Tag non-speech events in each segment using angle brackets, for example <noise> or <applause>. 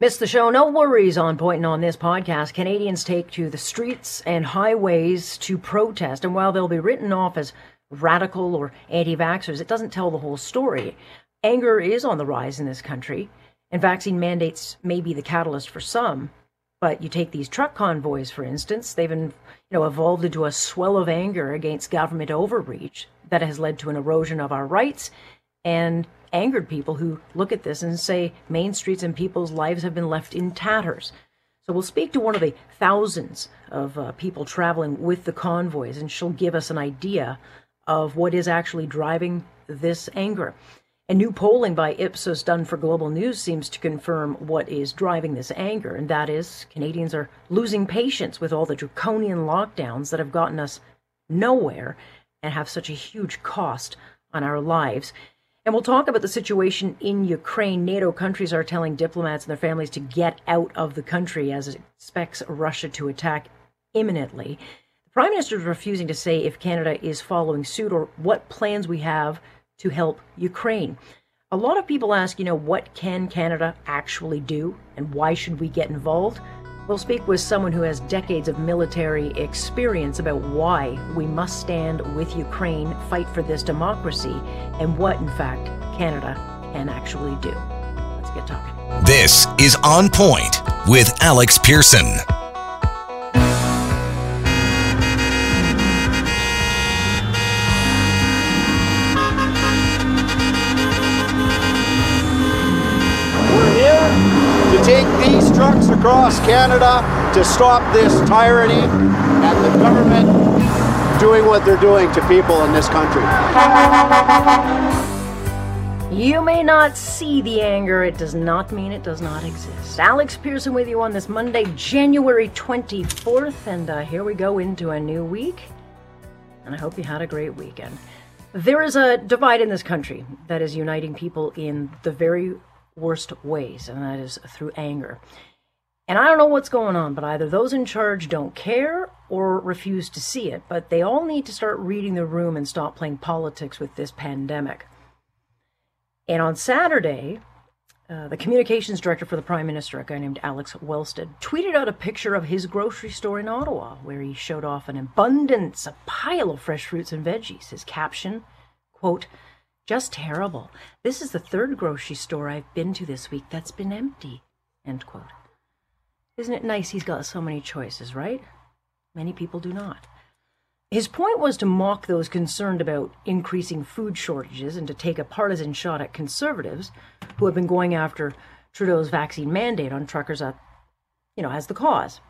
Missed the show? No worries on pointing on this podcast. Canadians take to the streets and highways to protest, and while they'll be written off as radical or anti vaxxers, it doesn't tell the whole story. Anger is on the rise in this country, and vaccine mandates may be the catalyst for some. But you take these truck convoys, for instance, they've been, you know, evolved into a swell of anger against government overreach that has led to an erosion of our rights and angered people who look at this and say main streets and people's lives have been left in tatters. So we'll speak to one of the thousands of uh, people traveling with the convoys, and she'll give us an idea of what is actually driving this anger. And new polling by Ipsos done for Global News seems to confirm what is driving this anger, and that is Canadians are losing patience with all the draconian lockdowns that have gotten us nowhere and have such a huge cost on our lives. And we'll talk about the situation in Ukraine. NATO countries are telling diplomats and their families to get out of the country as it expects Russia to attack imminently. The Prime Minister is refusing to say if Canada is following suit or what plans we have to help Ukraine. A lot of people ask, you know, what can Canada actually do and why should we get involved? We'll speak with someone who has decades of military experience about why we must stand with Ukraine, fight for this democracy, and what, in fact, Canada can actually do. Let's get talking. This is On Point with Alex Pearson. Across Canada to stop this tyranny and the government doing what they're doing to people in this country. You may not see the anger, it does not mean it does not exist. Alex Pearson with you on this Monday, January 24th, and uh, here we go into a new week. And I hope you had a great weekend. There is a divide in this country that is uniting people in the very worst ways, and that is through anger. And I don't know what's going on, but either those in charge don't care or refuse to see it, but they all need to start reading the room and stop playing politics with this pandemic. And on Saturday, uh, the communications director for the Prime Minister, a guy named Alex Wellstead, tweeted out a picture of his grocery store in Ottawa, where he showed off an abundance, a pile of fresh fruits and veggies. His caption, quote, just terrible. This is the third grocery store I've been to this week that's been empty. End quote. Isn't it nice he's got so many choices, right? Many people do not. His point was to mock those concerned about increasing food shortages and to take a partisan shot at conservatives who have been going after Trudeau's vaccine mandate on truckers at, you know, as the cause.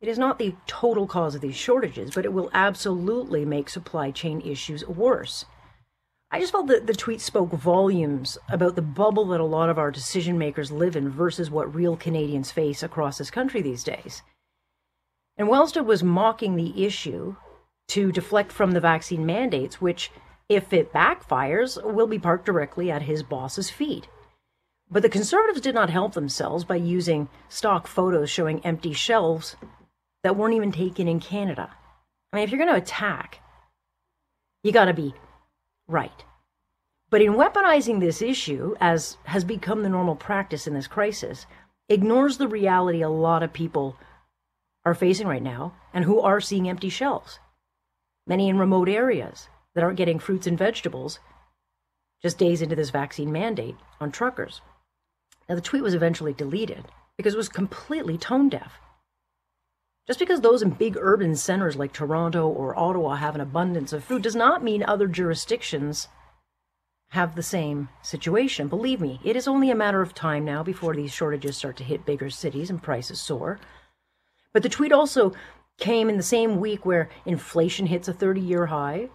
It is not the total cause of these shortages, but it will absolutely make supply chain issues worse. I just felt that the tweet spoke volumes about the bubble that a lot of our decision makers live in versus what real Canadians face across this country these days. And Wellstead was mocking the issue to deflect from the vaccine mandates, which, if it backfires, will be parked directly at his boss's feet. But the Conservatives did not help themselves by using stock photos showing empty shelves that weren't even taken in Canada. I mean, if you're going to attack, you got to be right. But in weaponizing this issue, as has become the normal practice in this crisis, ignores the reality a lot of people are facing right now and who are seeing empty shelves. Many in remote areas that aren't getting fruits and vegetables just days into this vaccine mandate on truckers. Now, the tweet was eventually deleted because it was completely tone deaf. Just because those in big urban centers like Toronto or Ottawa have an abundance of food does not mean other jurisdictions have the same situation. Believe me, it is only a matter of time now before these shortages start to hit bigger cities and prices soar. But the tweet also came in the same week where inflation hits a 30 year high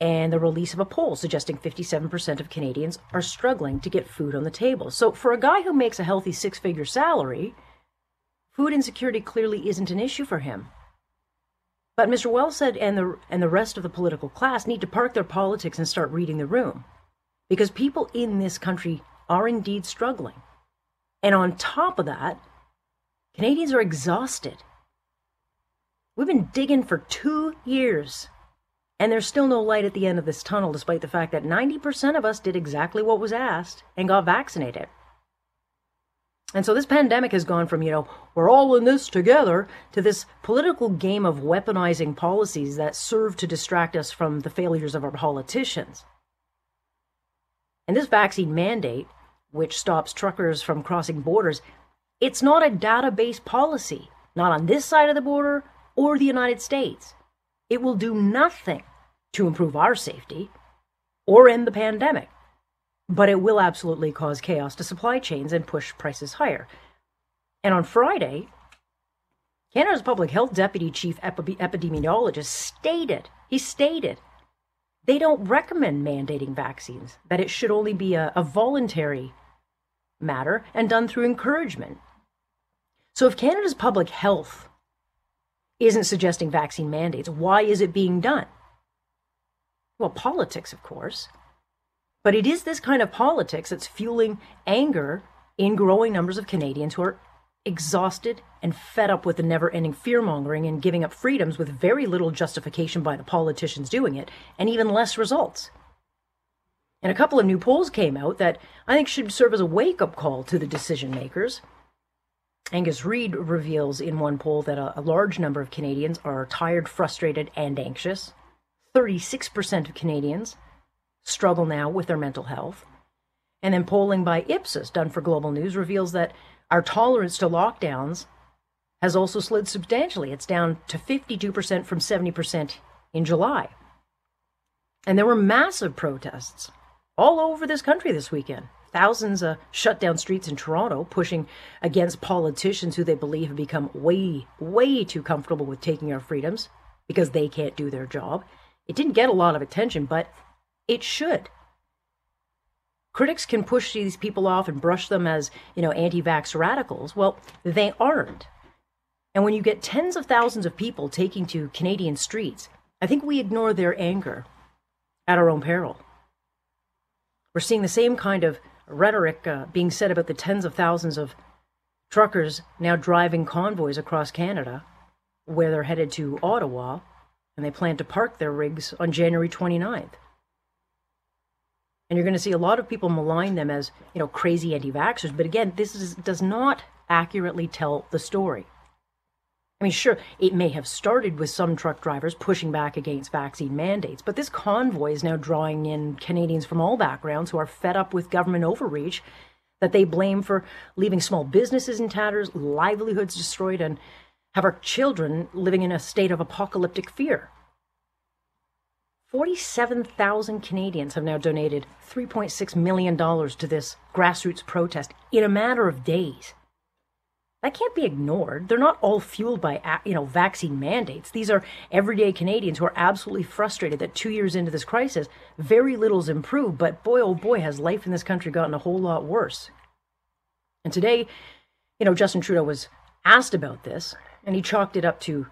and the release of a poll suggesting 57% of Canadians are struggling to get food on the table. So, for a guy who makes a healthy six figure salary, Food insecurity clearly isn't an issue for him. But Mr. Wellstead and the and the rest of the political class need to park their politics and start reading the room. Because people in this country are indeed struggling. And on top of that, Canadians are exhausted. We've been digging for two years, and there's still no light at the end of this tunnel, despite the fact that 90% of us did exactly what was asked and got vaccinated. And so this pandemic has gone from, you know, we're all in this together to this political game of weaponizing policies that serve to distract us from the failures of our politicians. And this vaccine mandate, which stops truckers from crossing borders, it's not a database policy, not on this side of the border or the United States. It will do nothing to improve our safety or end the pandemic but it will absolutely cause chaos to supply chains and push prices higher. And on Friday, Canada's public health deputy chief epidemiologist stated, he stated, they don't recommend mandating vaccines, that it should only be a, a voluntary matter and done through encouragement. So if Canada's public health isn't suggesting vaccine mandates, why is it being done? Well, politics, of course. But it is this kind of politics that's fueling anger in growing numbers of Canadians who are exhausted and fed up with the never ending fear mongering and giving up freedoms with very little justification by the politicians doing it, and even less results. And a couple of new polls came out that I think should serve as a wake up call to the decision makers. Angus Reid reveals in one poll that a, a large number of Canadians are tired, frustrated, and anxious. 36% of Canadians struggle now with their mental health. And then polling by Ipsos, done for Global News, reveals that our tolerance to lockdowns has also slid substantially. It's down to 52% from 70% in July. And there were massive protests all over this country this weekend. Thousands uh, shut down streets in Toronto, pushing against politicians who they believe have become way, way too comfortable with taking our freedoms because they can't do their job. It didn't get a lot of attention, but it should. Critics can push these people off and brush them as, you know, anti vax radicals. Well, they aren't. And when you get tens of thousands of people taking to Canadian streets, I think we ignore their anger at our own peril. We're seeing the same kind of rhetoric uh, being said about the tens of thousands of truckers now driving convoys across Canada, where they're headed to Ottawa, and they plan to park their rigs on January 29th. And you're going to see a lot of people malign them as, you know, crazy anti-vaxxers. But again, this is, does not accurately tell the story. I mean, sure, it may have started with some truck drivers pushing back against vaccine mandates, but this convoy is now drawing in Canadians from all backgrounds who are fed up with government overreach that they blame for leaving small businesses in tatters, livelihoods destroyed, and have our children living in a state of apocalyptic fear. 47,000 Canadians have now donated $3.6 million to this grassroots protest in a matter of days. That can't be ignored. They're not all fueled by, you know, vaccine mandates. These are everyday Canadians who are absolutely frustrated that two years into this crisis, very little's improved, but boy, oh boy, has life in this country gotten a whole lot worse. And today, you know, Justin Trudeau was asked about this, and he chalked it up to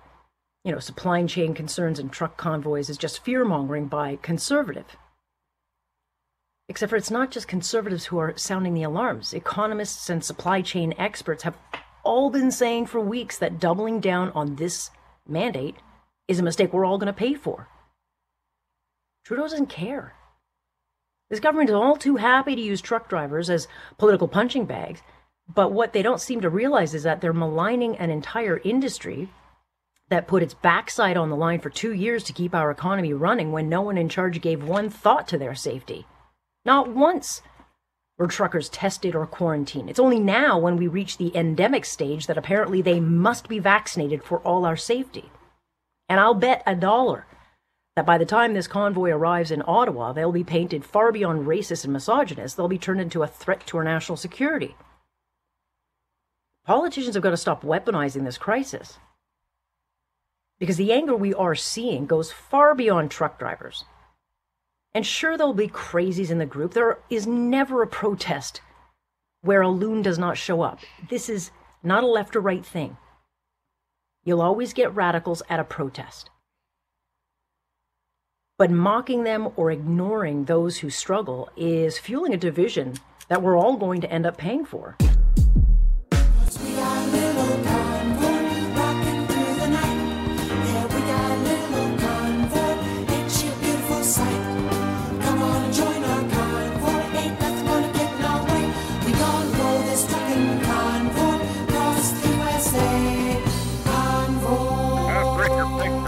you know, supply chain concerns and truck convoys is just fear mongering by conservative. Except for it's not just conservatives who are sounding the alarms. Economists and supply chain experts have all been saying for weeks that doubling down on this mandate is a mistake we're all going to pay for. Trudeau doesn't care. This government is all too happy to use truck drivers as political punching bags, but what they don't seem to realize is that they're maligning an entire industry that put its backside on the line for two years to keep our economy running when no one in charge gave one thought to their safety. Not once were truckers tested or quarantined. It's only now, when we reach the endemic stage, that apparently they must be vaccinated for all our safety. And I'll bet a dollar that by the time this convoy arrives in Ottawa, they'll be painted far beyond racist and misogynist. They'll be turned into a threat to our national security. Politicians have got to stop weaponizing this crisis because the anger we are seeing goes far beyond truck drivers. And sure, there'll be crazies in the group. There is never a protest where a loon does not show up. This is not a left or right thing. You'll always get radicals at a protest. But mocking them or ignoring those who struggle is fueling a division that we're all going to end up paying for.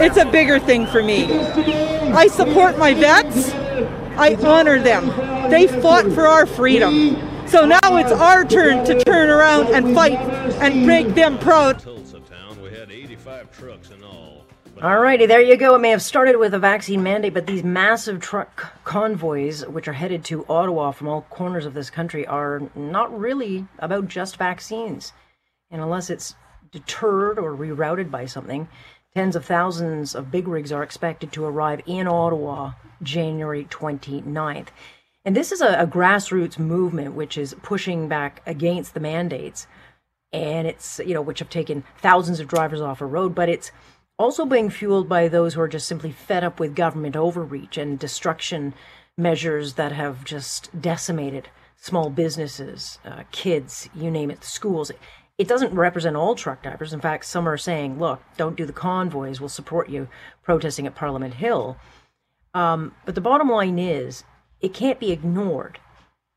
It's a bigger thing for me. I support my vets. I honor them. They fought for our freedom. So now it's our turn to turn around and fight and make them proud. Alrighty, there you go. It may have started with a vaccine mandate, but these massive truck convoys, which are headed to Ottawa from all corners of this country, are not really about just vaccines. And unless it's deterred or rerouted by something, Tens of thousands of big rigs are expected to arrive in Ottawa January 29th. And this is a, a, grassroots movement which is pushing back against the mandates. And it's, you know, which have taken thousands of drivers off a road, but it's also being fueled by those who are just simply fed up with government overreach and destruction measures that have just decimated small businesses, uh, kids, you name it, schools it doesn't represent all truck drivers. In fact, some are saying, look, don't do the convoys. We'll support you protesting at Parliament Hill. Um, but the bottom line is, it can't be ignored.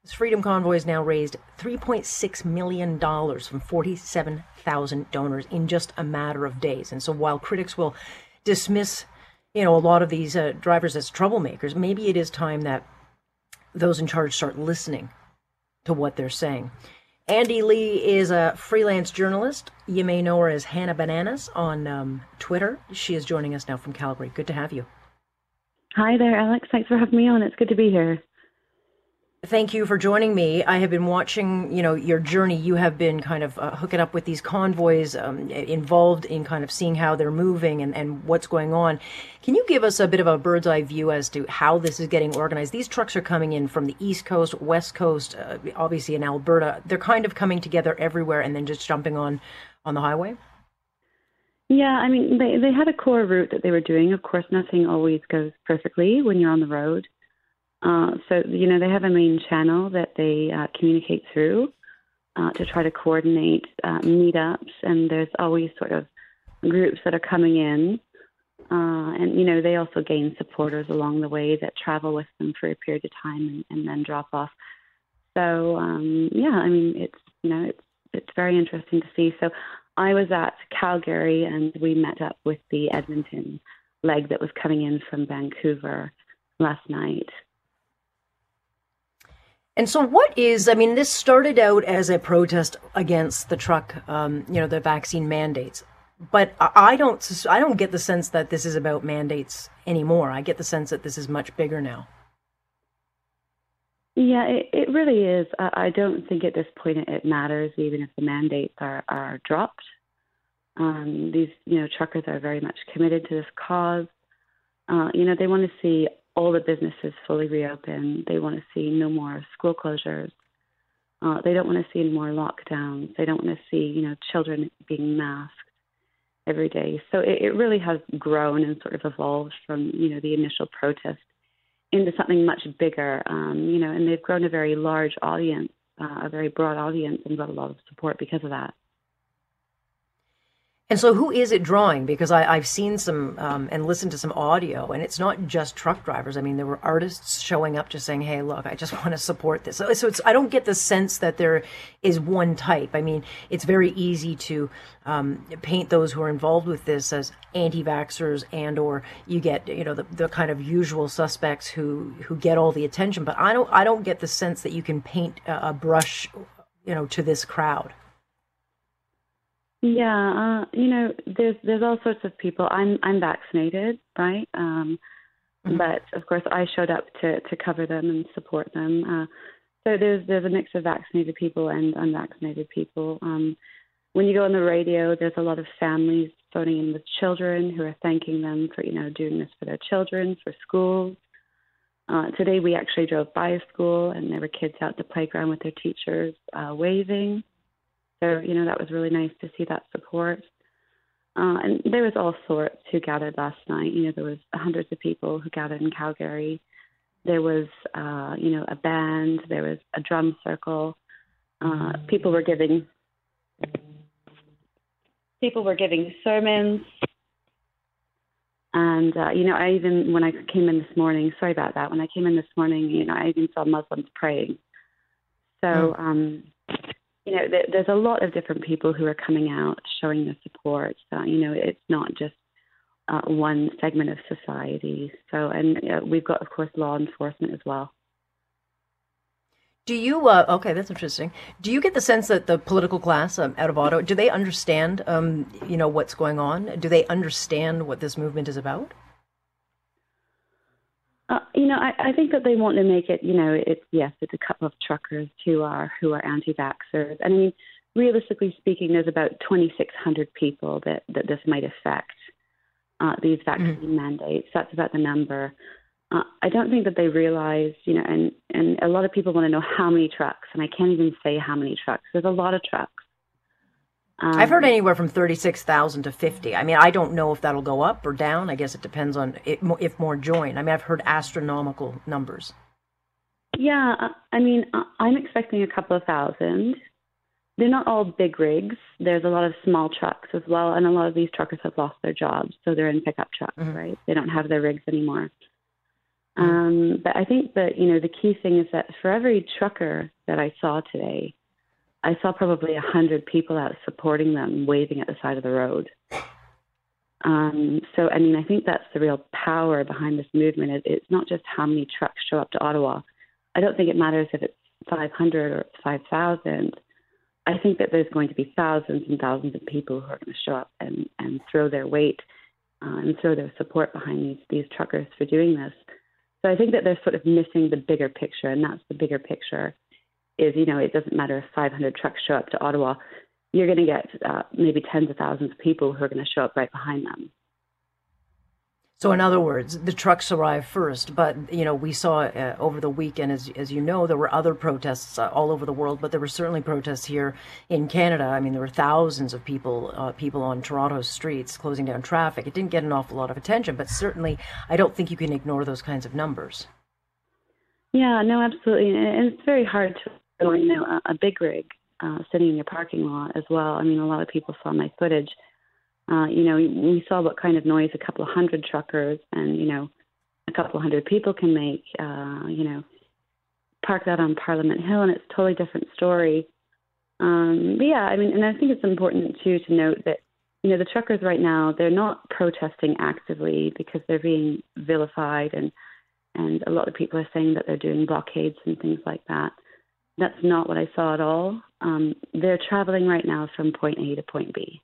This Freedom Convoy has now raised $3.6 million from 47,000 donors in just a matter of days. And so while critics will dismiss, you know, a lot of these uh, drivers as troublemakers, maybe it is time that those in charge start listening to what they're saying. Andy Lee is a freelance journalist. You may know her as Hannah Bananas on um, Twitter. She is joining us now from Calgary. Good to have you. Hi there, Alex. Thanks for having me on. It's good to be here. Thank you for joining me. I have been watching, you know, your journey. You have been kind of uh, hooking up with these convoys, um, involved in kind of seeing how they're moving and, and what's going on. Can you give us a bit of a bird's eye view as to how this is getting organized? These trucks are coming in from the East Coast, West Coast, uh, obviously in Alberta. They're kind of coming together everywhere and then just jumping on on the highway. Yeah, I mean, they they had a core route that they were doing. Of course, nothing always goes perfectly when you're on the road. Uh, so, you know, they have a main channel that they uh, communicate through uh, to try to coordinate uh, meetups, and there's always sort of groups that are coming in. Uh, and, you know, they also gain supporters along the way that travel with them for a period of time and, and then drop off. So, um, yeah, I mean, it's, you know, it's, it's very interesting to see. So I was at Calgary and we met up with the Edmonton leg that was coming in from Vancouver last night. And so, what is? I mean, this started out as a protest against the truck, um, you know, the vaccine mandates. But I don't, I don't get the sense that this is about mandates anymore. I get the sense that this is much bigger now. Yeah, it, it really is. I, I don't think at this point it matters, even if the mandates are are dropped. Um, these, you know, truckers are very much committed to this cause. Uh, you know, they want to see all the businesses fully reopen. They want to see no more school closures. Uh, they don't want to see any more lockdowns. They don't want to see, you know, children being masked every day. So it, it really has grown and sort of evolved from, you know, the initial protest into something much bigger. Um, you know, and they've grown a very large audience, uh, a very broad audience, and got a lot of support because of that. And so, who is it drawing? Because I, have seen some um, and listened to some audio, and it's not just truck drivers. I mean, there were artists showing up just saying, "Hey, look, I just <laughs> want to support this." So, so it's I don't get the sense that there is one type. I mean, it's very easy to um, paint those who are involved with this as anti-vaxxers, and or you get you know the, the kind of usual suspects who who get all the attention. But I don't I don't get the sense that you can paint a, a brush, you know, to this crowd. Yeah, uh, you know, there's there's all sorts of people. I'm I'm vaccinated, right? Um, mm-hmm. But of course, I showed up to to cover them and support them. Uh, so there's there's a mix of vaccinated people and unvaccinated people. Um, when you go on the radio, there's a lot of families phoning in with children who are thanking them for you know doing this for their children, for schools. Uh, today we actually drove by a school and there were kids out at the playground with their teachers uh, waving. So, you know, that was really nice to see that support. Uh, and there was all sorts who gathered last night. You know, there was hundreds of people who gathered in Calgary. There was, uh, you know, a band. There was a drum circle. Uh, people were giving people were giving sermons. And uh, you know, I even when I came in this morning, sorry about that. When I came in this morning, you know, I even saw Muslims praying. So, mm. um, you know, th- there's a lot of different people who are coming out showing their support. So, you know, it's not just uh, one segment of society. So, and uh, we've got, of course, law enforcement as well. Do you? Uh, okay, that's interesting. Do you get the sense that the political class um, out of Ottawa do they understand, um, you know, what's going on? Do they understand what this movement is about? Uh, you know, I, I think that they want to make it. You know, it's yes, it's a couple of truckers who are who are anti-vaxxers. And I mean, realistically speaking, there's about 2,600 people that that this might affect. Uh, these vaccine mm-hmm. mandates. That's about the number. Uh, I don't think that they realize, you know, and and a lot of people want to know how many trucks, and I can't even say how many trucks. There's a lot of trucks. Um, I've heard anywhere from thirty-six thousand to fifty. I mean, I don't know if that'll go up or down. I guess it depends on it, if more join. I mean, I've heard astronomical numbers. Yeah, uh, I mean, uh, I'm expecting a couple of thousand. They're not all big rigs. There's a lot of small trucks as well, and a lot of these truckers have lost their jobs, so they're in pickup trucks, mm-hmm. right? They don't have their rigs anymore. Um, but I think that you know the key thing is that for every trucker that I saw today, I saw probably a hundred people out supporting them, waving at the side of the road. Um, so I mean, I think that's the real power behind this movement. It, it's not just how many trucks show up to Ottawa. I don't think it matters if it's 500 or 5,000. I think that there's going to be thousands and thousands of people who are going to show up and, and throw their weight uh, and throw their support behind these, these truckers for doing this. So I think that they're sort of missing the bigger picture, and that's the bigger picture. Is you know it doesn't matter if 500 trucks show up to Ottawa, you're going to get uh, maybe tens of thousands of people who are going to show up right behind them. So, in other words, the trucks arrive first. But you know, we saw uh, over the weekend, as as you know, there were other protests uh, all over the world, but there were certainly protests here in Canada. I mean, there were thousands of people uh, people on Toronto's streets closing down traffic. It didn't get an awful lot of attention, but certainly, I don't think you can ignore those kinds of numbers. Yeah, no, absolutely, and it's very hard to you know a, a big rig uh, sitting in your parking lot as well. I mean, a lot of people saw my footage uh, you know, we saw what kind of noise a couple of hundred truckers and, you know, a couple of hundred people can make, uh, you know, park that on Parliament Hill and it's a totally different story. Um, but yeah, I mean, and I think it's important too to note that, you know, the truckers right now, they're not protesting actively because they're being vilified and, and a lot of people are saying that they're doing blockades and things like that. That's not what I saw at all. Um, they're traveling right now from point A to point B.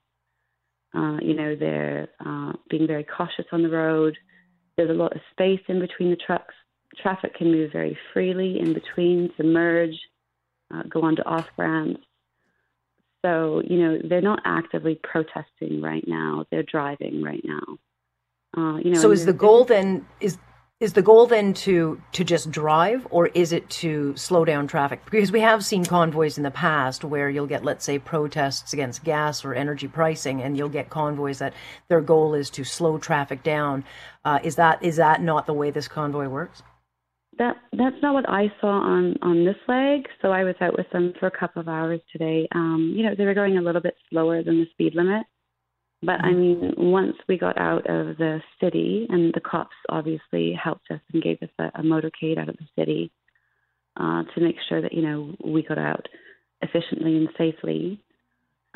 Uh, you know, they're uh, being very cautious on the road. There's a lot of space in between the trucks. Traffic can move very freely in between, to merge, uh, go onto off ramps. So, you know, they're not actively protesting right now. They're driving right now. Uh, you know, so is the goal then is is the goal then to to just drive or is it to slow down traffic because we have seen convoys in the past where you'll get let's say protests against gas or energy pricing and you'll get convoys that their goal is to slow traffic down uh, is that is that not the way this convoy works that that's not what I saw on on this leg. So I was out with them for a couple of hours today. Um, you know, they were going a little bit slower than the speed limit, but I mean, once we got out of the city, and the cops obviously helped us and gave us a, a motorcade out of the city uh, to make sure that you know we got out efficiently and safely.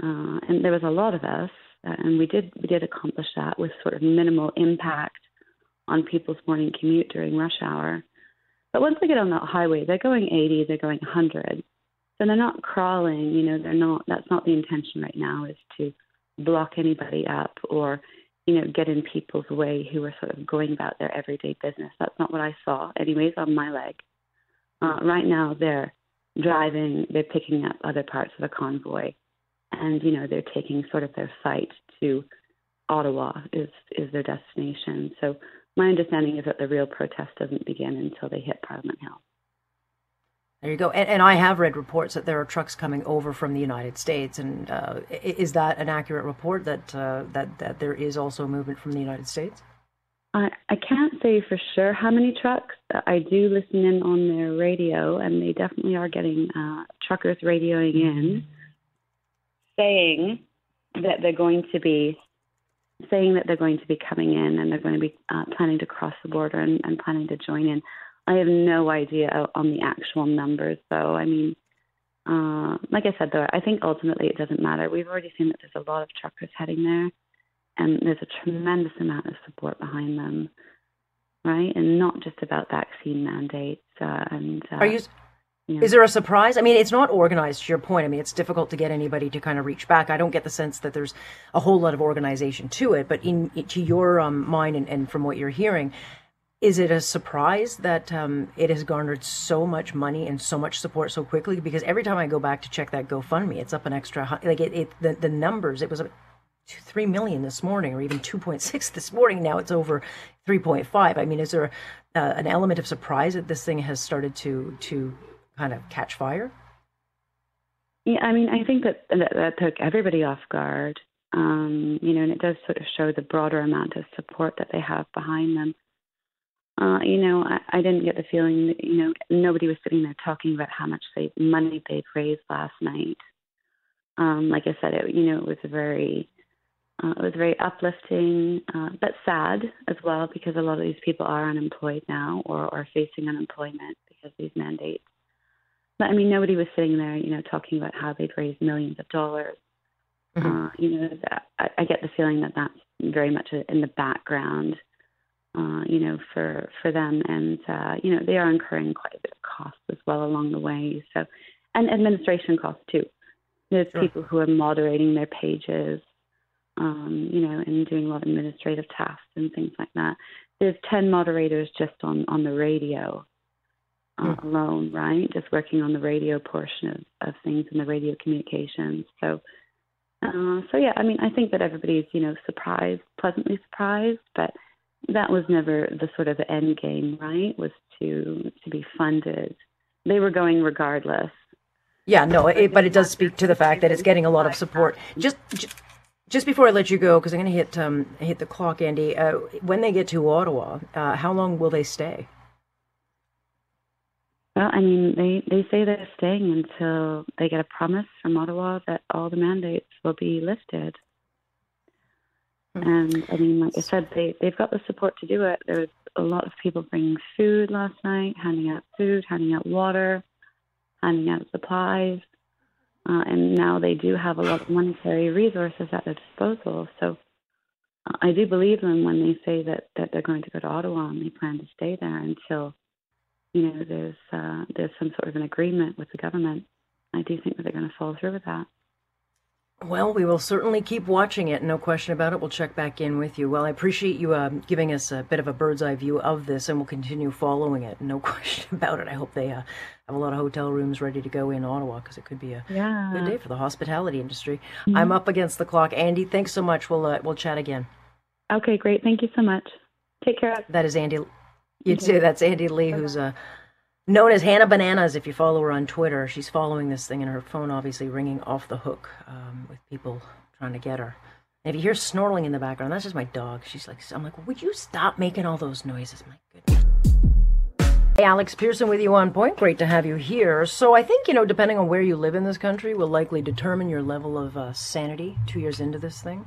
Uh, and there was a lot of us, uh, and we did we did accomplish that with sort of minimal impact on people's morning commute during rush hour. But once they get on that highway, they're going 80, they're going 100. So they're not crawling, you know, they're not, that's not the intention right now is to block anybody up or you know get in people's way who are sort of going about their everyday business. That's not what I saw, anyways, on my leg. Uh, right now, they're driving, they're picking up other parts of the convoy, and you know they're taking sort of their fight to Ottawa is is their destination. So my understanding is that the real protest doesn't begin until they hit Parliament Hill. There you go. And, and, I have read reports that there are trucks coming over from the United States. And uh, is that an accurate report that uh, that that there is also movement from the United States? I, I can't say for sure how many trucks. I do listen in on their radio, and they definitely are getting uh, truckers radioing in, saying that they're going to be saying that they're going to be coming in and they're going to be uh, planning to cross the border and, and planning to join in. I have no idea on the actual numbers, though. I mean, uh, like I said, though, I think ultimately it doesn't matter. We've already seen that there's a lot of truckers heading there, and there's a tremendous amount of support behind them, right? And not just about vaccine mandates. Uh, and uh, are you? Is there a surprise? I mean, it's not organized. To your point, I mean, it's difficult to get anybody to kind of reach back. I don't get the sense that there's a whole lot of organization to it. But in to your um, mind and, and from what you're hearing, is it a surprise that um, it has garnered so much money and so much support so quickly? Because every time I go back to check that GoFundMe, it's up an extra like it, it the, the numbers. It was three million this morning, or even two point six <laughs> this morning. Now it's over three point five. I mean, is there uh, an element of surprise that this thing has started to to kind of catch fire? Yeah, I mean, I think that that, that took everybody off guard. Um, you know, and it does sort of show the broader amount of support that they have behind them. Uh, you know, I, I didn't get the feeling that, you know, nobody was sitting there talking about how much they, money they'd raised last night. Um, like I said, it, you know, it was a very, uh, it was very uplifting, uh, but sad as well because a lot of these people are unemployed now or are facing unemployment because of these mandates. But I mean, nobody was sitting there, you know, talking about how they'd raised millions of dollars. Mm-hmm. Uh, you know, that, I, I get the feeling that that's very much in the background uh, you know, for for them, and uh, you know, they are incurring quite a bit of costs as well along the way. So, and administration costs too. There's sure. people who are moderating their pages, um, you know, and doing a lot of administrative tasks and things like that. There's ten moderators just on on the radio uh, alone, right? Just working on the radio portion of, of things and the radio communications. So. Uh, so yeah, I mean, I think that everybody's you know surprised, pleasantly surprised, but that was never the sort of end game, right? Was to to be funded. They were going regardless. Yeah, no, it, but it does speak to the fact that it's getting a lot of support. Just, just, just before I let you go, because I'm going to hit um, hit the clock, Andy. Uh, when they get to Ottawa, uh, how long will they stay? Well, I mean, they they say they're staying until they get a promise from Ottawa that all the mandates will be lifted. Hmm. And I mean, like I said, they they've got the support to do it. There was a lot of people bringing food last night, handing out food, handing out water, handing out supplies, uh, and now they do have a lot of monetary resources at their disposal. So uh, I do believe them when they say that that they're going to go to Ottawa and they plan to stay there until you know there's uh, there's some sort of an agreement with the government. I do think that they're going to follow through with that. Well, we will certainly keep watching it, no question about it. We'll check back in with you. Well, I appreciate you uh, giving us a bit of a bird's eye view of this, and we'll continue following it, no <laughs> question about it. I hope they uh, have a lot of hotel rooms ready to go in Ottawa because it could be a yeah. good day for the hospitality industry. Mm-hmm. I'm up against the clock. Andy, thanks so much. We'll uh, we'll chat again. Okay, great. Thank you so much. Take care. That is Andy. You'd say that's Andy Lee, Bye-bye. who's a known as Hannah Bananas if you follow her on Twitter. She's following this thing and her phone obviously ringing off the hook um, with people trying to get her. And if you hear snorling in the background, that's just my dog. She's like, I'm like, would you stop making all those noises? My goodness. Hey, Alex Pearson with you on point. Great to have you here. So I think, you know, depending on where you live in this country will likely determine your level of uh, sanity two years into this thing.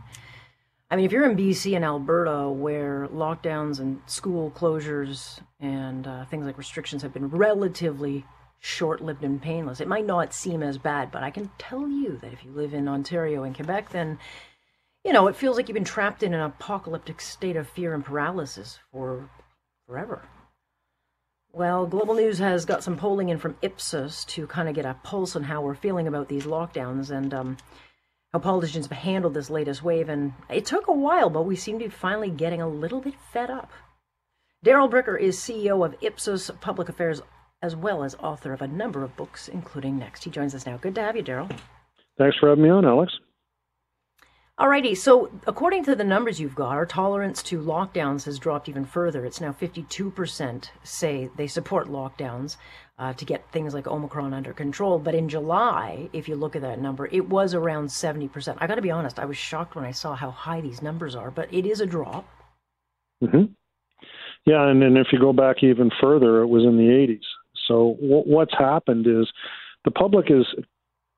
I mean, if you're in BC and Alberta, where lockdowns and school closures and uh, things like restrictions have been relatively short lived and painless, it might not seem as bad, but I can tell you that if you live in Ontario and Quebec, then, you know, it feels like you've been trapped in an apocalyptic state of fear and paralysis for forever. Well, Global News has got some polling in from Ipsos to kind of get a pulse on how we're feeling about these lockdowns. And, um, how politicians have handled this latest wave, and it took a while, but we seem to be finally getting a little bit fed up. Darrell Bricker is CEO of Ipsos Public Affairs, as well as author of a number of books, including Next. He joins us now. Good to have you, Darrell. Thanks for having me on, Alex. Alrighty, so according to the numbers you've got, our tolerance to lockdowns has dropped even further. It's now 52% say they support lockdowns. Uh, to get things like Omicron under control. But in July, if you look at that number, it was around 70%. I got to be honest, I was shocked when I saw how high these numbers are, but it is a drop. Mm-hmm. Yeah, and then if you go back even further, it was in the 80s. So w- what's happened is the public is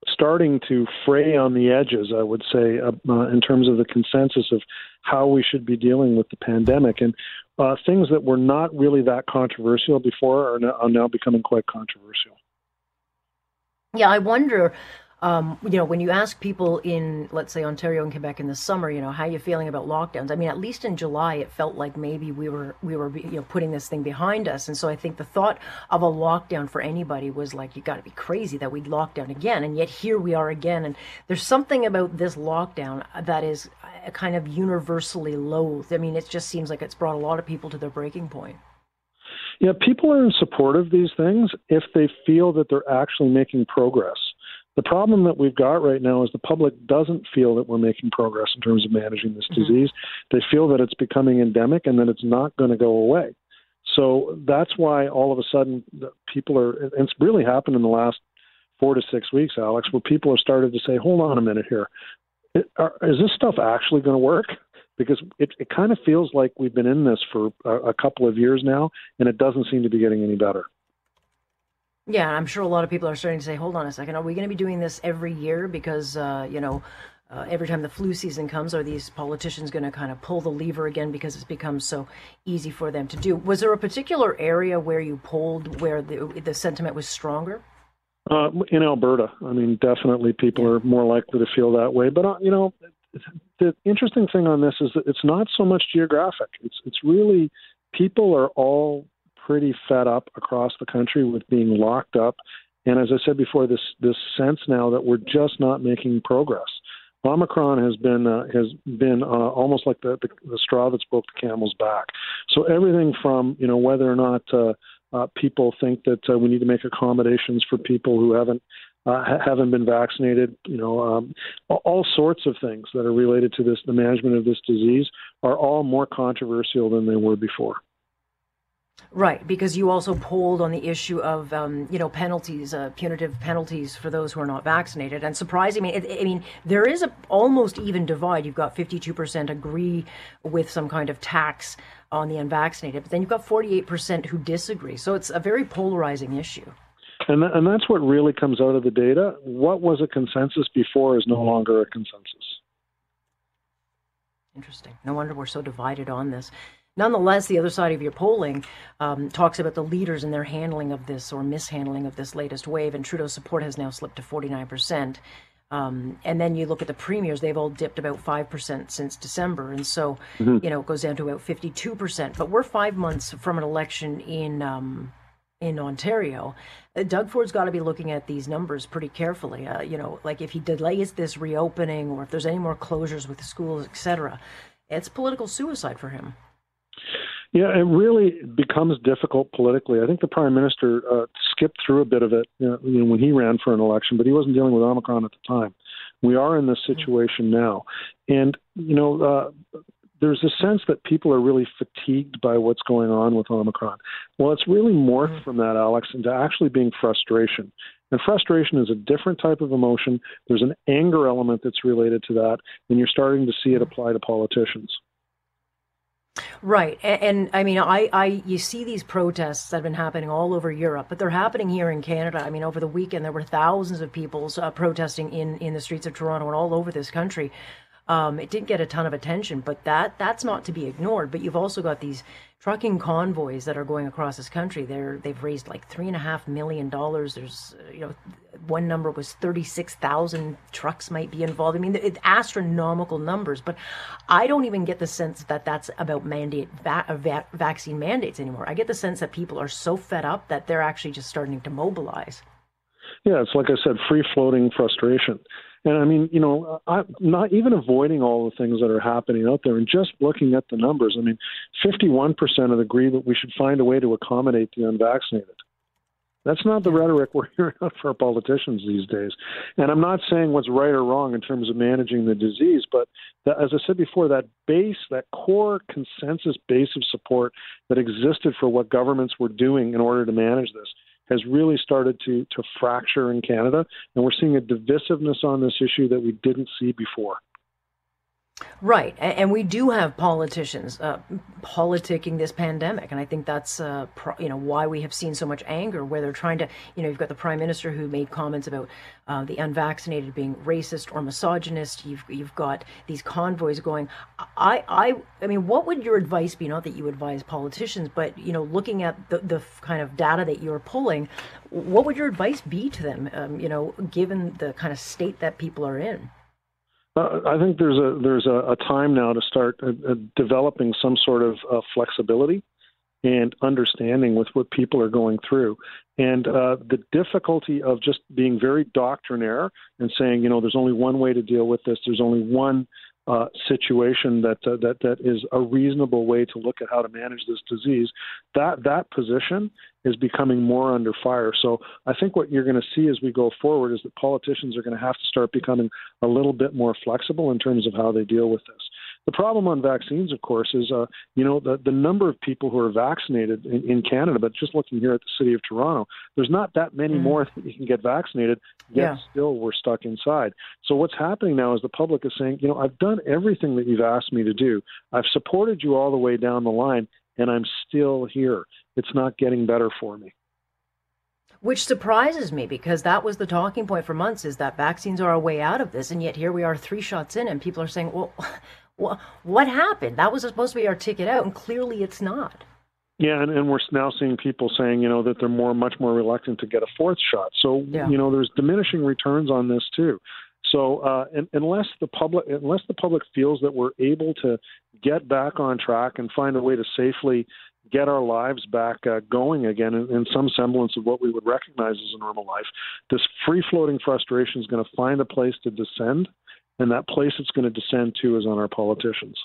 starting to fray on the edges, I would say, uh, uh, in terms of the consensus of how we should be dealing with the pandemic. And uh, things that were not really that controversial before are now, are now becoming quite controversial. Yeah, I wonder um, you know, when you ask people in, let's say, Ontario and Quebec in the summer, you know, how you feeling about lockdowns? I mean, at least in July, it felt like maybe we were we were you know putting this thing behind us, and so I think the thought of a lockdown for anybody was like, you got to be crazy that we'd lock down again, and yet here we are again, and there's something about this lockdown that is kind of universally loathed. I mean, it just seems like it's brought a lot of people to their breaking point. Yeah, people are in support of these things if they feel that they're actually making progress. The problem that we've got right now is the public doesn't feel that we're making progress in terms of managing this mm-hmm. disease. They feel that it's becoming endemic and that it's not going to go away. So that's why all of a sudden people are, and it's really happened in the last four to six weeks, Alex, where people have started to say, hold on a minute here. Is this stuff actually going to work? Because it, it kind of feels like we've been in this for a, a couple of years now, and it doesn't seem to be getting any better. Yeah, I'm sure a lot of people are starting to say, "Hold on a second, are we going to be doing this every year?" Because uh, you know, uh, every time the flu season comes, are these politicians going to kind of pull the lever again because it's become so easy for them to do? Was there a particular area where you polled where the the sentiment was stronger? Uh, in Alberta, I mean, definitely people are more likely to feel that way. But uh, you know, the interesting thing on this is that it's not so much geographic. It's it's really people are all pretty fed up across the country with being locked up. And as I said before, this this sense now that we're just not making progress. Omicron has been uh, has been uh, almost like the, the, the straw that broke the camel's back. So everything from you know whether or not uh, uh, people think that uh, we need to make accommodations for people who haven't uh, haven't been vaccinated, you know, um, all sorts of things that are related to this, the management of this disease, are all more controversial than they were before. Right, because you also polled on the issue of um, you know penalties, uh, punitive penalties for those who are not vaccinated. And surprisingly, I mean, there is a almost even divide. You've got 52% agree with some kind of tax on the unvaccinated, but then you've got 48% who disagree. So it's a very polarizing issue. And th- and that's what really comes out of the data. What was a consensus before is no longer a consensus. Interesting. No wonder we're so divided on this. Nonetheless, the other side of your polling um, talks about the leaders and their handling of this or mishandling of this latest wave, and Trudeau's support has now slipped to 49%. Um, and then you look at the premiers; they've all dipped about five percent since December, and so mm-hmm. you know it goes down to about fifty-two percent. But we're five months from an election in um, in Ontario. Uh, Doug Ford's got to be looking at these numbers pretty carefully. Uh, you know, like if he delays this reopening, or if there's any more closures with the schools, etc., it's political suicide for him. Yeah, it really becomes difficult politically. I think the prime minister uh, skipped through a bit of it you know, when he ran for an election, but he wasn't dealing with Omicron at the time. We are in this situation now, and you know, uh, there's a sense that people are really fatigued by what's going on with Omicron. Well, it's really morphed mm-hmm. from that, Alex, into actually being frustration. And frustration is a different type of emotion. There's an anger element that's related to that, and you're starting to see it apply to politicians. Right, and, and, I mean, I, I, you see these protests that have been happening all over Europe, but they're happening here in Canada. I mean, over the weekend there were thousands of people uh, protesting in in the streets of Toronto and all over this country. Um, it didn't get a ton of attention, but that that's not to be ignored. But you've also got these trucking convoys that are going across this country. They're they've raised like three and a half million dollars. There's you know one number was thirty six thousand trucks might be involved. I mean, it's astronomical numbers. But I don't even get the sense that that's about mandate va- uh, va- vaccine mandates anymore. I get the sense that people are so fed up that they're actually just starting to mobilize. Yeah, it's like I said, free floating frustration. And I mean, you know, I'm not even avoiding all the things that are happening out there and just looking at the numbers. I mean, 51% of agree that we should find a way to accommodate the unvaccinated. That's not the rhetoric <laughs> we're hearing for our politicians these days. And I'm not saying what's right or wrong in terms of managing the disease, but that, as I said before, that base, that core consensus base of support that existed for what governments were doing in order to manage this has really started to to fracture in Canada, and we're seeing a divisiveness on this issue that we didn't see before. Right, and we do have politicians uh, politicking this pandemic, and I think that's uh, pro- you know why we have seen so much anger. Where they're trying to, you know, you've got the prime minister who made comments about uh, the unvaccinated being racist or misogynist. You've you've got these convoys going. I I I mean, what would your advice be? Not that you advise politicians, but you know, looking at the the kind of data that you're pulling, what would your advice be to them? Um, you know, given the kind of state that people are in. Uh, I think there's a there's a, a time now to start uh, uh, developing some sort of uh, flexibility and understanding with what people are going through, and uh, the difficulty of just being very doctrinaire and saying, you know, there's only one way to deal with this. There's only one uh, situation that uh, that that is a reasonable way to look at how to manage this disease. That that position is becoming more under fire. So I think what you're going to see as we go forward is that politicians are going to have to start becoming a little bit more flexible in terms of how they deal with this. The problem on vaccines, of course, is uh, you know the the number of people who are vaccinated in, in Canada. But just looking here at the city of Toronto, there's not that many mm. more that you can get vaccinated. Yet yeah. still, we're stuck inside. So what's happening now is the public is saying, you know, I've done everything that you've asked me to do. I've supported you all the way down the line, and I'm still here. It's not getting better for me which surprises me because that was the talking point for months is that vaccines are a way out of this and yet here we are three shots in and people are saying well <laughs> what, what happened? That was supposed to be our ticket out, and clearly it's not. Yeah, and, and we're now seeing people saying, you know, that they're more, much more reluctant to get a fourth shot. So, yeah. you know, there's diminishing returns on this too. So, uh, and, unless the public, unless the public feels that we're able to get back on track and find a way to safely get our lives back uh, going again in, in, some semblance of what we would recognize as a normal life, this free floating frustration is going to find a place to descend and that place it's going to descend to is on our politicians.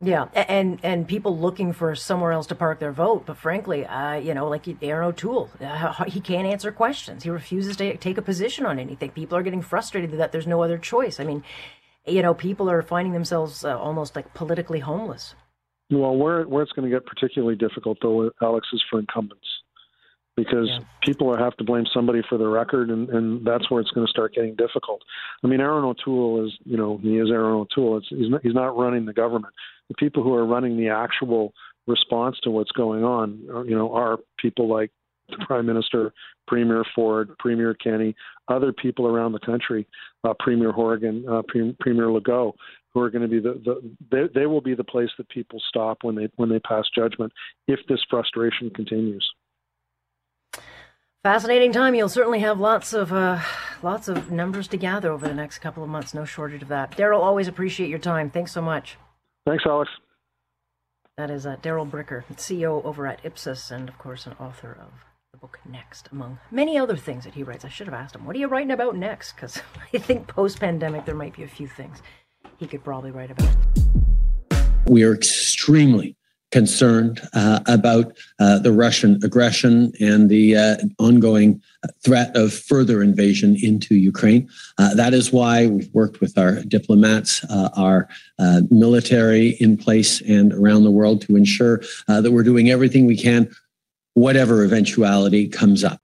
Yeah, and and people looking for somewhere else to park their vote. But frankly, uh, you know, like Erin O'Toole, uh, he can't answer questions. He refuses to take a position on anything. People are getting frustrated that there's no other choice. I mean, you know, people are finding themselves uh, almost like politically homeless. Well, where where it's going to get particularly difficult, though, Alex, is for incumbents because yeah. people have to blame somebody for the record, and, and that's where it's going to start getting difficult. I mean, Erin O'Toole is, you know, he is Erin O'Toole. It's, he's not, he's not running the government. The people who are running the actual response to what's going on, are, you know, are people like the Prime Minister, Premier Ford, Premier Kenney, other people around the country, uh, Premier Horgan, uh, Premier Legault, who are going to be the, the they, they will be the place that people stop when they when they pass judgment if this frustration continues. Fascinating time. You'll certainly have lots of uh, lots of numbers to gather over the next couple of months. No shortage of that. Darrell, always appreciate your time. Thanks so much. Thanks, Alex. That is uh, Darrell Bricker, CEO over at Ipsos, and of course an author of the book Next, among many other things that he writes. I should have asked him, "What are you writing about next?" Because <laughs> I think post-pandemic there might be a few things he could probably write about. We are extremely concerned uh, about uh, the Russian aggression and the uh, ongoing threat of further invasion into Ukraine. Uh, that is why we've worked with our diplomats, uh, our uh, military in place and around the world to ensure that we're doing everything we can, whatever eventuality comes up.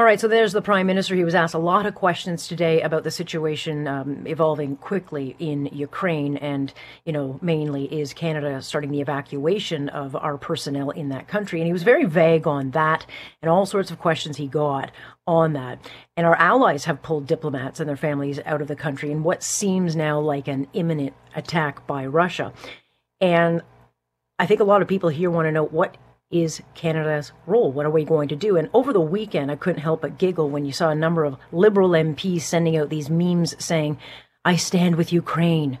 All right, so there's the prime minister. He was asked a lot of questions today about the situation um, evolving quickly in Ukraine, and you know, mainly is Canada starting the evacuation of our personnel in that country. And he was very vague on that, and all sorts of questions he got on that. And our allies have pulled diplomats and their families out of the country in what seems now like an imminent attack by Russia. And I think a lot of people here want to know what is Canada's role? What are we going to do? And over the weekend, I couldn't help but giggle when you saw a number of Liberal MPs sending out these memes saying, I stand with Ukraine.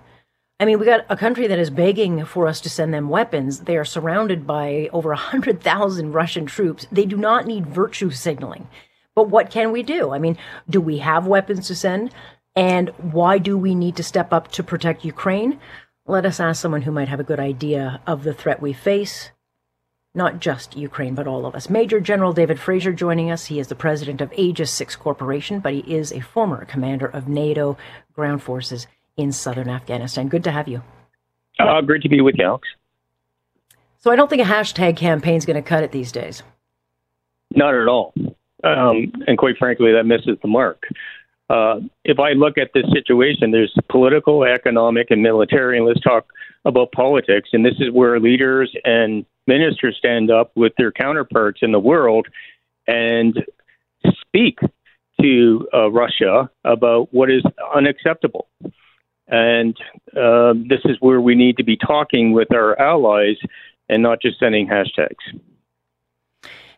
I mean, we got a country that is begging for us to send them weapons. They are surrounded by over 100,000 Russian troops. They do not need virtue signaling. But what can we do? I mean, do we have weapons to send? And why do we need to step up to protect Ukraine? Let us ask someone who might have a good idea of the threat we face not just Ukraine, but all of us. Major General David Fraser joining us. He is the president of Aegis 6 Corporation, but he is a former commander of NATO ground forces in southern Afghanistan. Good to have you. Uh, great to be with you, Alex. So I don't think a hashtag campaign is going to cut it these days. Not at all. Um, and quite frankly, that misses the mark. Uh, if I look at this situation, there's political, economic, and military, and let's talk about politics. And this is where leaders and ministers stand up with their counterparts in the world and speak to uh, Russia about what is unacceptable. And uh, this is where we need to be talking with our allies and not just sending hashtags.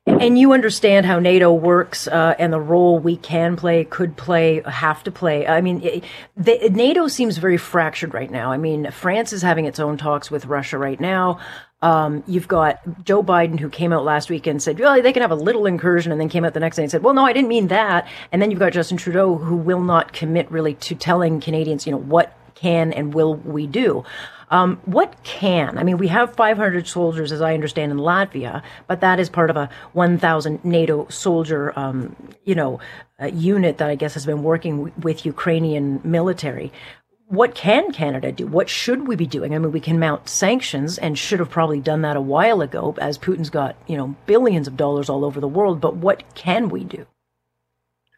And you understand how NATO works uh, and the role we can play, could play, have to play. I mean, the, NATO seems very fractured right now. I mean, France is having its own talks with Russia right now. Um, you've got Joe Biden, who came out last week and said, well, they can have a little incursion, and then came out the next day and said, well, no, I didn't mean that. And then you've got Justin Trudeau, who will not commit really to telling Canadians, you know, what can and will we do. Um, what can? I mean, we have 500 soldiers, as I understand, in Latvia, but that is part of a 1,000 NATO soldier, um, you know, uh, unit that I guess has been working w- with Ukrainian military. What can Canada do? What should we be doing? I mean, we can mount sanctions and should have probably done that a while ago, as Putin's got you know billions of dollars all over the world. But what can we do?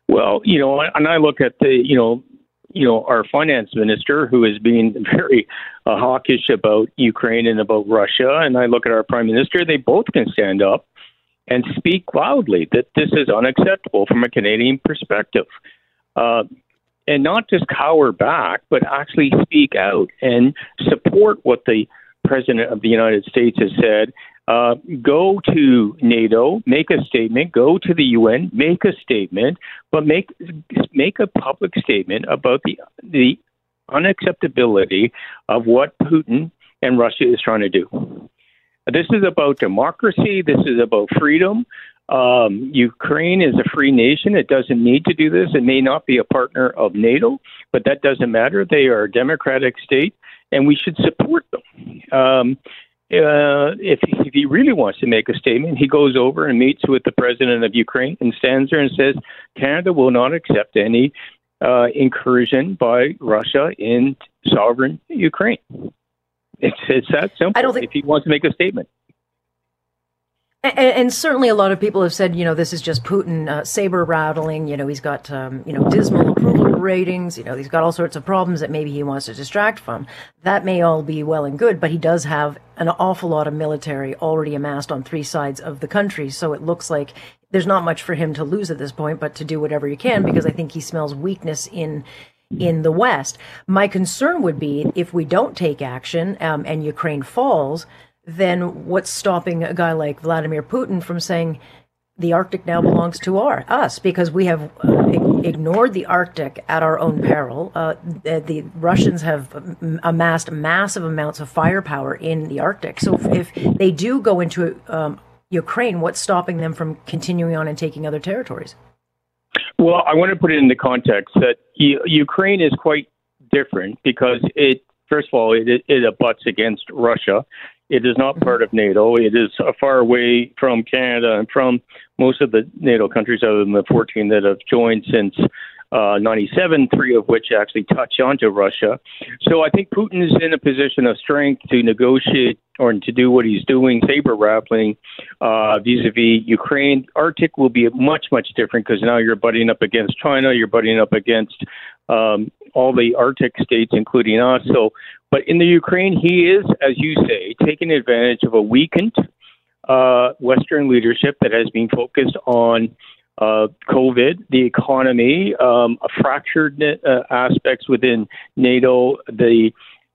Well, you know, and I look at the, you know, you know, our finance minister, who is being <laughs> very uh, hawkish about Ukraine and about Russia, and I look at our prime minister, they both can stand up and speak loudly that this is unacceptable from a Canadian perspective. Uh, and not just cower back, but actually speak out and support what the President of the United States has said uh, go to NATO, make a statement, go to the UN, make a statement, but make make a public statement about the the unacceptability of what Putin and Russia is trying to do. This is about democracy. This is about freedom. Um, Ukraine is a free nation. It doesn't need to do this. It may not be a partner of NATO, but that doesn't matter. They are a democratic state, and we should support them. Um, uh, if, if he really wants to make a statement, he goes over and meets with the president of Ukraine and stands there and says, Canada will not accept any uh, incursion by Russia in sovereign Ukraine. It's, it's that simple. I don't think- if he wants to make a statement. And, and, certainly, a lot of people have said, you know, this is just Putin uh, saber rattling. You know, he's got, um, you know, dismal approval ratings. You know, he's got all sorts of problems that maybe he wants to distract from. That may all be well and good, but he does have an awful lot of military already amassed on three sides of the country. So it looks like there's not much for him to lose at this point, but to do whatever he can because I think he smells weakness in in the West. My concern would be if we don't take action um, and Ukraine falls then what's stopping a guy like Vladimir Putin from saying the Arctic now belongs to our us because we have uh, ignored the Arctic at our own peril. Uh, the, Russians have amassed massive amounts of firepower in the Arctic. So if, if they do go into um, Ukraine, what's stopping them from continuing on and taking other territories? Well, I want to put it in the context that Ukraine is quite different because it, first of all, it, it abuts against Russia. It is not part of NATO. It is far away from Canada and from most of the NATO countries, other than the 14 that have joined since uh, 97, three of which actually touch onto Russia. So I think Putin is in a position of strength to negotiate or to do what he's doing, saber rattling uh, vis-a-vis Ukraine. Arctic will be much, much different because now you're butting up against China, you're butting up against um, all the Arctic states, including us. So, but in the Ukraine, he is, as you say, taking advantage of a weakened uh, Western leadership that has been focused on uh, COVID, the economy, um, fractured uh, aspects within NATO, the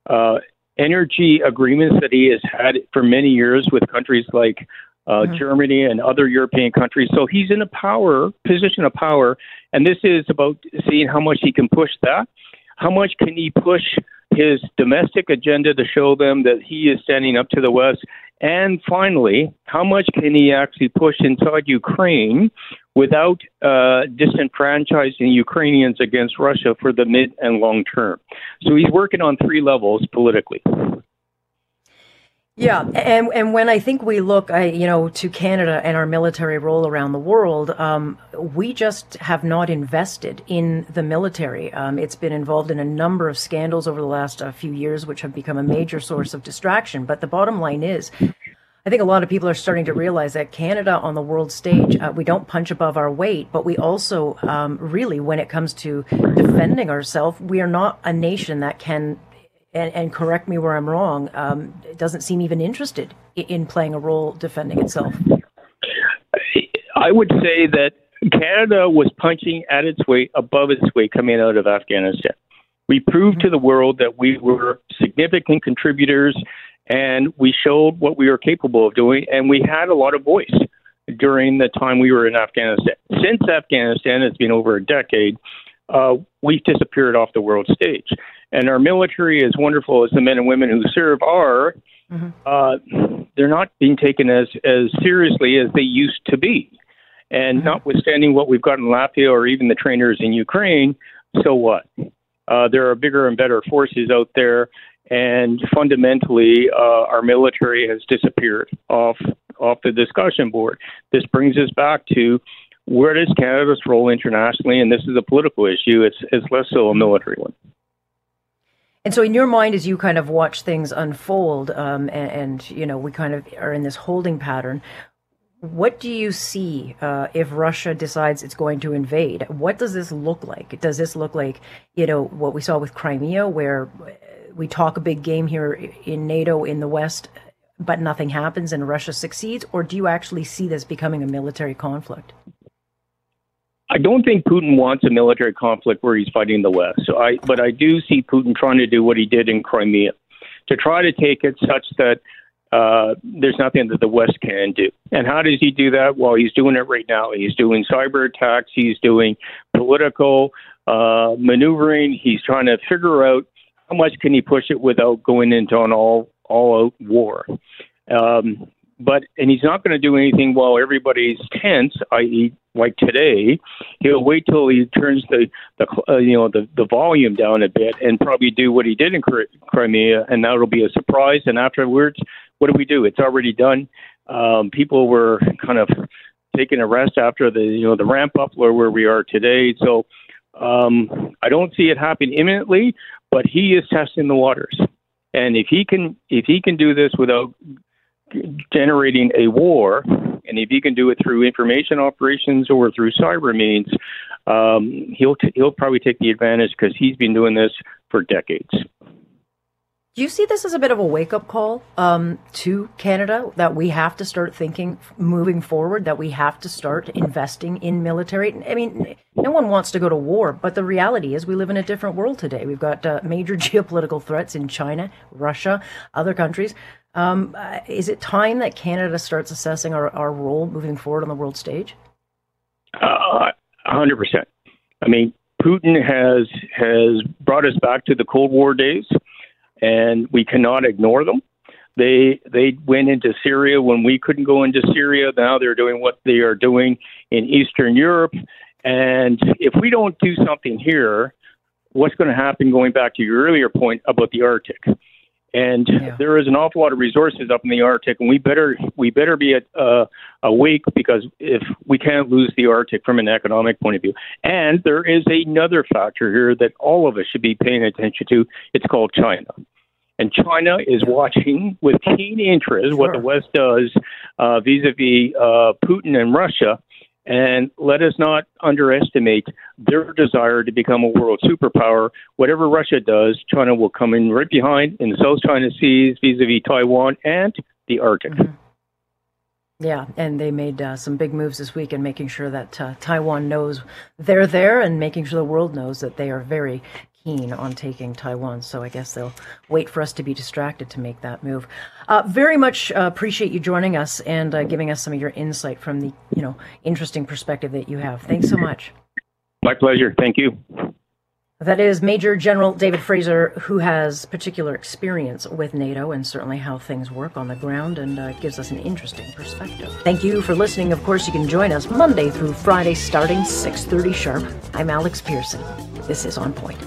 uh, energy agreements that he has had for many years with countries like uh, mm-hmm. Germany and other European countries. So he's in a power position of power, and this is about seeing how much he can push that. How much can he push his domestic agenda to show them that he is standing up to the West? And finally, how much can he actually push inside Ukraine without uh, disenfranchising Ukrainians against Russia for the mid and long term? So he's working on three levels politically. Yeah, and and when I think we look, I, you know, to Canada and our military role around the world, um, we just have not invested in the military. Um, it's been involved in a number of scandals over the last uh, few years, which have become a major source of distraction. But the bottom line is, I think a lot of people are starting to realize that Canada on the world stage, uh, we don't punch above our weight, but we also um, really, when it comes to defending ourselves, we are not a nation that can. And, and correct me where I'm wrong. Um, doesn't seem even interested in, in playing a role defending itself. I would say that Canada was punching at its weight, above its weight, coming out of Afghanistan. We proved to the world that we were significant contributors and we showed what we were capable of doing, and we had a lot of voice during the time we were in Afghanistan. Since Afghanistan, it's been over a decade, uh, we've disappeared off the world stage. And our military, as wonderful as the men and women who serve are, mm-hmm. uh, they're not being taken as, as seriously as they used to be. And mm-hmm. notwithstanding what we've got in Latvia or even the trainers in Ukraine, so what? Uh, there are bigger and better forces out there, and fundamentally, uh, our military has disappeared off off the discussion board. This brings us back to where does Canada's role internationally, and this is a political issue. It's it's less so a military one. And so, in your mind, as you kind of watch things unfold, um, and, and, you know, we kind of are in this holding pattern. What do you see uh, if Russia decides it's going to invade? What does this look like? Does this look like, you know, what we saw with Crimea, where we talk a big game here in NATO in the West, but nothing happens and Russia succeeds? Or do you actually see this becoming a military conflict? I don't think Putin wants a military conflict where he's fighting the West. So I, but I do see Putin trying to do what he did in Crimea, to try to take it such that uh, there's nothing that the West can do. And how does he do that? Well, he's doing it right now. He's doing cyber attacks. He's doing political uh, maneuvering. He's trying to figure out how much can he push it without going into an all all out war. Um, but and he's not going to do anything while everybody's tense, i.e., like today. He'll wait till he turns the the uh, you know the the volume down a bit and probably do what he did in Crimea, and that'll be a surprise. And afterwards, what do we do? It's already done. Um, people were kind of taking a rest after the you know the ramp up where where we are today. So um, I don't see it happening imminently, but he is testing the waters. And if he can if he can do this without generating a war, and if he can do it through information operations or through cyber means, um, he'll t- he'll probably take the advantage because he's been doing this for decades. Do you see this as a bit of a wake up call um, to Canada that we have to start thinking moving forward, that we have to start investing in military? I mean, no one wants to go to war, but the reality is we live in a different world today. We've got uh, major <laughs> geopolitical threats in China, Russia, other countries. Um, is it time that Canada starts assessing our, our role moving forward on the world stage? Uh, 100%. I mean, Putin has has brought us back to the Cold War days and we cannot ignore them. They they went into Syria when we couldn't go into Syria. Now they're doing what they are doing in Eastern Europe. And if we don't do something here, what's going to happen? Going back to your earlier point about the Arctic, and yeah. there is an awful lot of resources up in the Arctic, and we better we better be at, uh, awake because if we can't lose the Arctic from an economic point of view, and there is another factor here that all of us should be paying attention to. It's called China. And China is watching with keen interest sure. what the West does vis a vis Putin and Russia. And let us not underestimate their desire to become a world superpower. Whatever Russia does, China will come in right behind in the South China Seas vis a vis Taiwan and the Arctic. Mm-hmm. Yeah, and they made uh, some big moves this week in making sure that uh, Taiwan knows they're there and making sure the world knows that they are very keen on taking Taiwan. So I guess they'll wait for us to be distracted to make that move. Uh, very much uh, appreciate you joining us and uh, giving us some of your insight from the you know interesting perspective that you have. Thanks so much. My pleasure. Thank you. That is Major General David Fraser, who has particular experience with NATO and certainly how things work on the ground and uh, gives us an interesting perspective. Thank you for listening. Of course, you can join us Monday through Friday starting 6.30 sharp. I'm Alex Pearson. This is On Point.